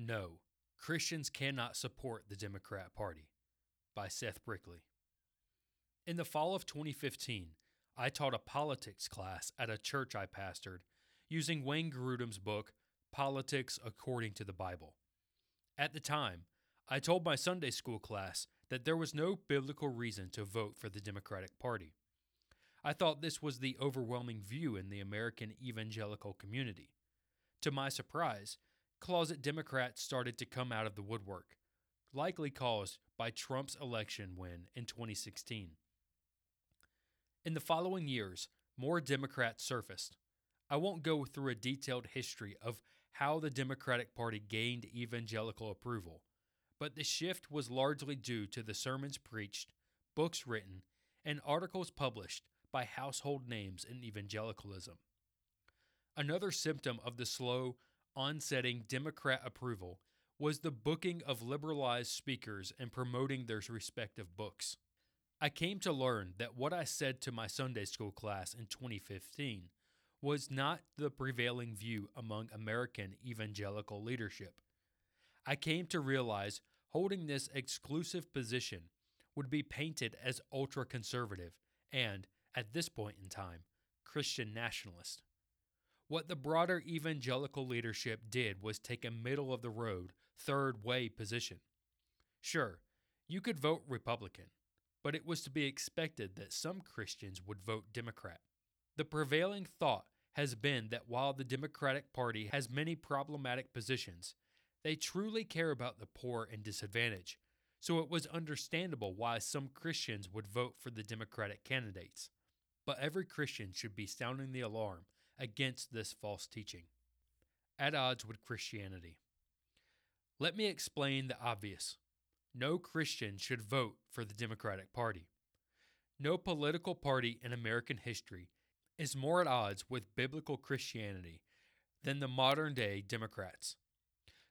No, Christians cannot support the Democrat Party by Seth Brickley. In the fall of 2015, I taught a politics class at a church I pastored using Wayne Grudem's book, Politics According to the Bible. At the time, I told my Sunday school class that there was no biblical reason to vote for the Democratic Party. I thought this was the overwhelming view in the American evangelical community. To my surprise, closet Democrats started to come out of the woodwork, likely caused by Trump's election win in 2016. In the following years, more Democrats surfaced. I won't go through a detailed history of how the Democratic Party gained evangelical approval, but the shift was largely due to the sermons preached, books written, and articles published by household names in evangelicalism. Another symptom of the slow, onsetting Democrat approval was the booking of liberalized speakers and promoting their respective books. I came to learn that what I said to my Sunday school class in 2015 was not the prevailing view among American evangelical leadership. I came to realize holding this exclusive position would be painted as ultra conservative and, at this point in time, Christian nationalist. What the broader evangelical leadership did was take a middle of the road, third way position. Sure, you could vote Republican, but it was to be expected that some Christians would vote Democrat. The prevailing thought has been that while the Democratic Party has many problematic positions, they truly care about the poor and disadvantaged, so it was understandable why some Christians would vote for the Democratic candidates. But every Christian should be sounding the alarm against this false teaching. At odds with Christianity. Let me explain the obvious. No Christian should vote for the Democratic Party. No political party in American history is more at odds with biblical Christianity than the modern day Democrats.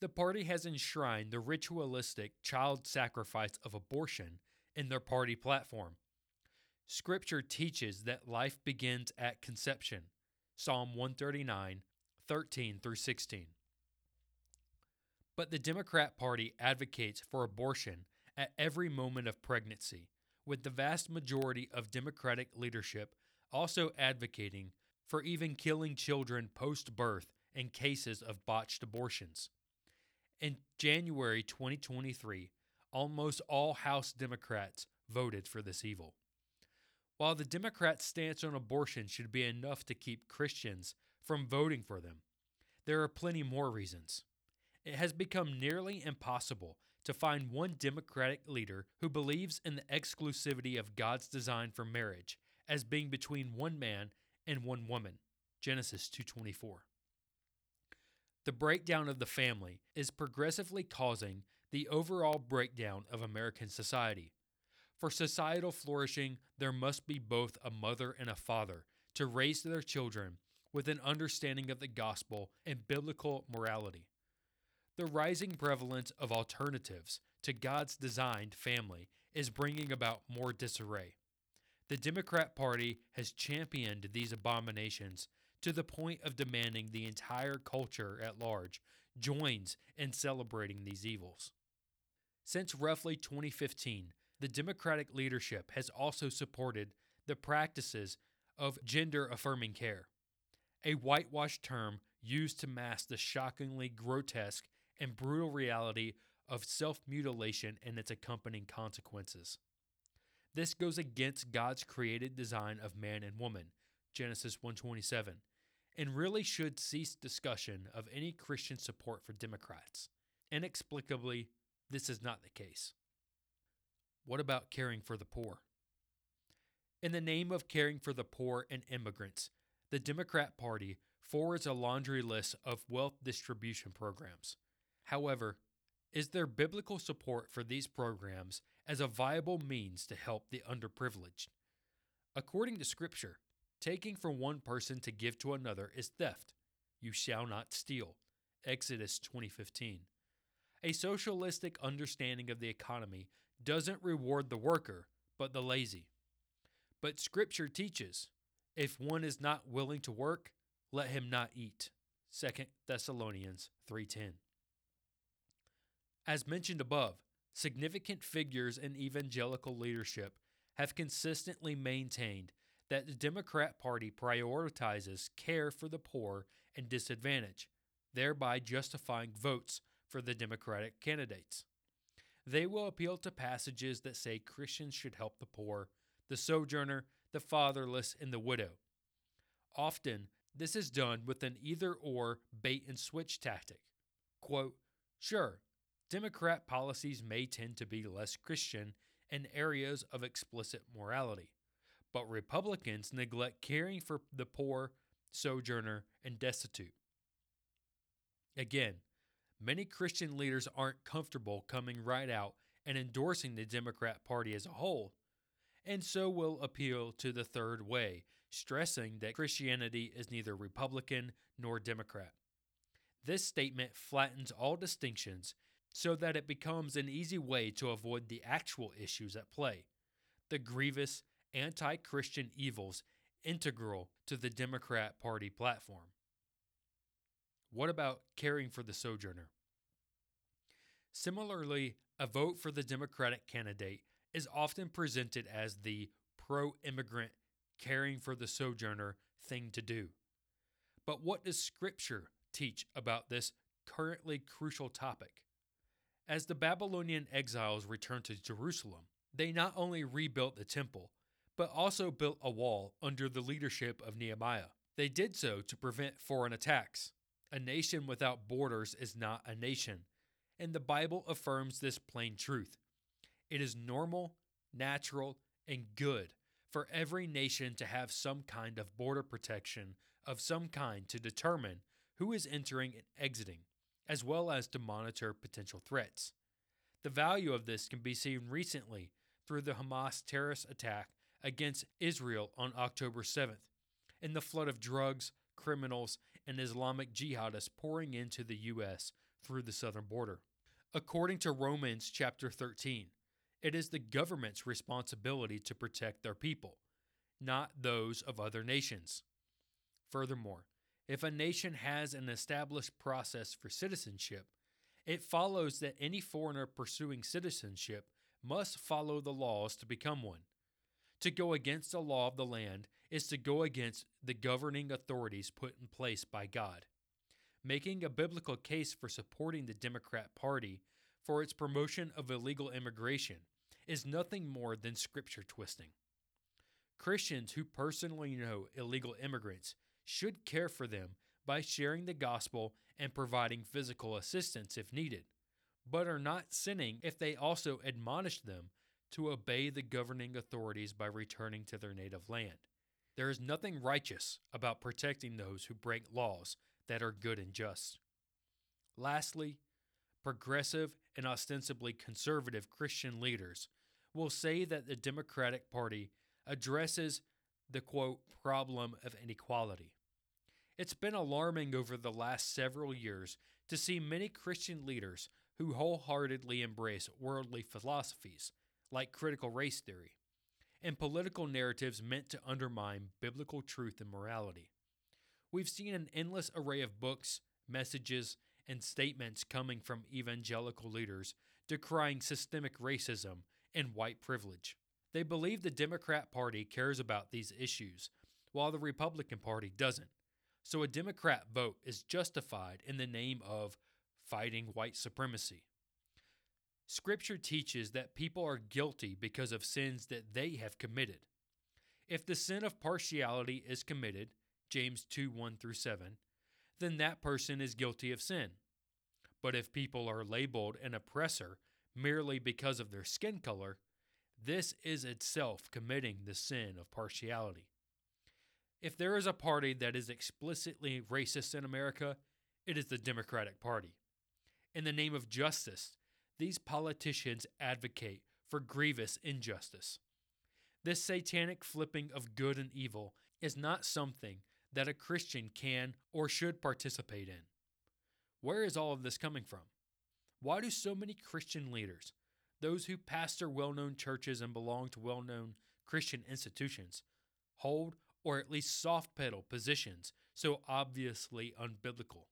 The party has enshrined the ritualistic child sacrifice of abortion in their party platform. Scripture teaches that life begins at conception, Psalm 139, 13 through 16. But the Democrat Party advocates for abortion at every moment of pregnancy, with the vast majority of Democratic leadership also advocating for even killing children post birth in cases of botched abortions. In January 2023, almost all House Democrats voted for this evil. While the Democrats' stance on abortion should be enough to keep Christians from voting for them, there are plenty more reasons. It has become nearly impossible to find one Democratic leader who believes in the exclusivity of God's design for marriage as being between one man and one woman. Genesis 2:24. The breakdown of the family is progressively causing the overall breakdown of American society. For societal flourishing, there must be both a mother and a father to raise their children with an understanding of the gospel and biblical morality. The rising prevalence of alternatives to God's designed family is bringing about more disarray. The Democrat Party has championed these abominations to the point of demanding the entire culture at large joins in celebrating these evils. Since roughly 2015, the Democratic leadership has also supported the practices of gender affirming care, a whitewashed term used to mask the shockingly grotesque and brutal reality of self mutilation and its accompanying consequences. This goes against God's created design of man and woman, Genesis 127, and really should cease discussion of any Christian support for Democrats. Inexplicably, this is not the case. What about caring for the poor? In the name of caring for the poor and immigrants, the Democrat Party forwards a laundry list of wealth distribution programs. However, is there biblical support for these programs as a viable means to help the underprivileged? According to Scripture, taking from one person to give to another is theft. You shall not steal. Exodus 2015. A socialistic understanding of the economy doesn't reward the worker, but the lazy. But Scripture teaches if one is not willing to work, let him not eat. 2 Thessalonians 3:10. As mentioned above, significant figures in evangelical leadership have consistently maintained that the Democrat Party prioritizes care for the poor and disadvantaged, thereby justifying votes for the Democratic candidates. They will appeal to passages that say Christians should help the poor, the sojourner, the fatherless, and the widow. Often, this is done with an either or bait and switch tactic. Quote, sure, Democrat policies may tend to be less Christian in areas of explicit morality, but Republicans neglect caring for the poor, sojourner, and destitute. Again, many Christian leaders aren't comfortable coming right out and endorsing the Democrat Party as a whole, and so will appeal to the third way, stressing that Christianity is neither Republican nor Democrat. This statement flattens all distinctions so that it becomes an easy way to avoid the actual issues at play, the grievous anti Christian evils integral to the Democrat Party platform. What about caring for the sojourner? Similarly, a vote for the Democratic candidate is often presented as the pro immigrant, caring for the sojourner thing to do. But what does Scripture teach about this currently crucial topic? As the Babylonian exiles returned to Jerusalem, they not only rebuilt the temple, but also built a wall under the leadership of Nehemiah. They did so to prevent foreign attacks. A nation without borders is not a nation, and the Bible affirms this plain truth. It is normal, natural, and good for every nation to have some kind of border protection of some kind to determine who is entering and exiting as well as to monitor potential threats. The value of this can be seen recently through the Hamas terrorist attack against Israel on October 7th, and the flood of drugs, criminals, and Islamic jihadists pouring into the U.S. through the southern border. According to Romans chapter 13, it is the government's responsibility to protect their people, not those of other nations. Furthermore, if a nation has an established process for citizenship, it follows that any foreigner pursuing citizenship must follow the laws to become one. To go against the law of the land is to go against the governing authorities put in place by God. Making a biblical case for supporting the Democrat Party for its promotion of illegal immigration is nothing more than scripture twisting. Christians who personally know illegal immigrants should care for them by sharing the gospel and providing physical assistance if needed, but are not sinning if they also admonish them to obey the governing authorities by returning to their native land. There is nothing righteous about protecting those who break laws that are good and just. Lastly, progressive and ostensibly conservative Christian leaders will say that the Democratic Party addresses the quote problem of inequality. It's been alarming over the last several years to see many Christian leaders who wholeheartedly embrace worldly philosophies, like critical race theory, and political narratives meant to undermine biblical truth and morality. We've seen an endless array of books, messages, and statements coming from evangelical leaders decrying systemic racism and white privilege. They believe the Democrat Party cares about these issues, while the Republican Party doesn't. So a Democrat vote is justified in the name of fighting white supremacy. Scripture teaches that people are guilty because of sins that they have committed. If the sin of partiality is committed, James 2 1 through 7, then that person is guilty of sin. But if people are labeled an oppressor merely because of their skin color, this is itself committing the sin of partiality. If there is a party that is explicitly racist in America, it is the Democratic Party. In the name of justice, these politicians advocate for grievous injustice. This satanic flipping of good and evil is not something that a Christian can or should participate in. Where is all of this coming from? Why do so many Christian leaders, those who pastor well known churches and belong to well known Christian institutions, hold or at least soft pedal positions so obviously unbiblical.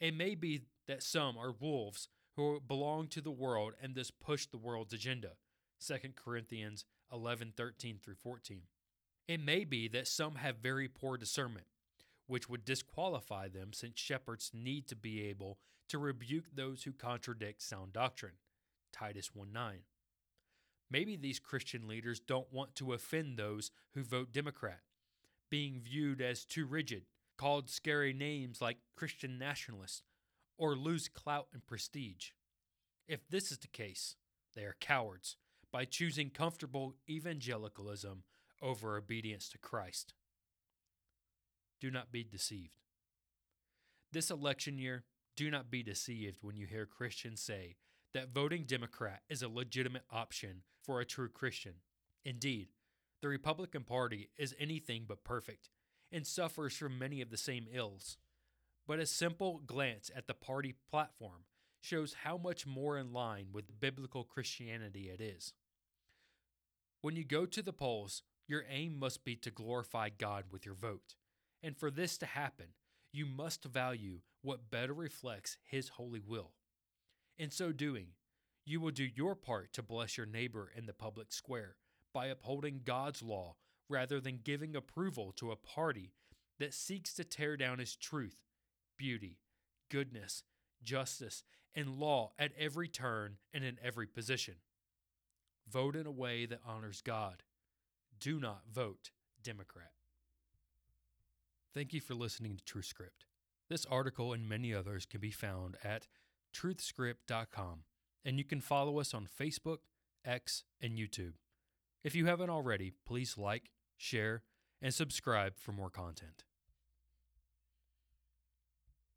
It may be that some are wolves who belong to the world and thus push the world's agenda. 2 Corinthians 11 13 through 14. It may be that some have very poor discernment, which would disqualify them since shepherds need to be able to rebuke those who contradict sound doctrine. Titus 1 9. Maybe these Christian leaders don't want to offend those who vote Democrat, being viewed as too rigid, called scary names like Christian nationalists, or lose clout and prestige. If this is the case, they are cowards by choosing comfortable evangelicalism over obedience to Christ. Do not be deceived. This election year, do not be deceived when you hear Christians say that voting Democrat is a legitimate option for a true Christian. Indeed, the Republican Party is anything but perfect and suffers from many of the same ills. But a simple glance at the party platform shows how much more in line with biblical Christianity it is. When you go to the polls, your aim must be to glorify God with your vote. And for this to happen, you must value what better reflects His holy will. In so doing, you will do your part to bless your neighbor in the public square by upholding God's law rather than giving approval to a party that seeks to tear down His truth, beauty, goodness, justice, and law at every turn and in every position. Vote in a way that honors God. Do not vote Democrat. Thank you for listening to TruthScript. This article and many others can be found at truthscript.com, and you can follow us on Facebook, X, and YouTube. If you haven't already, please like, share, and subscribe for more content.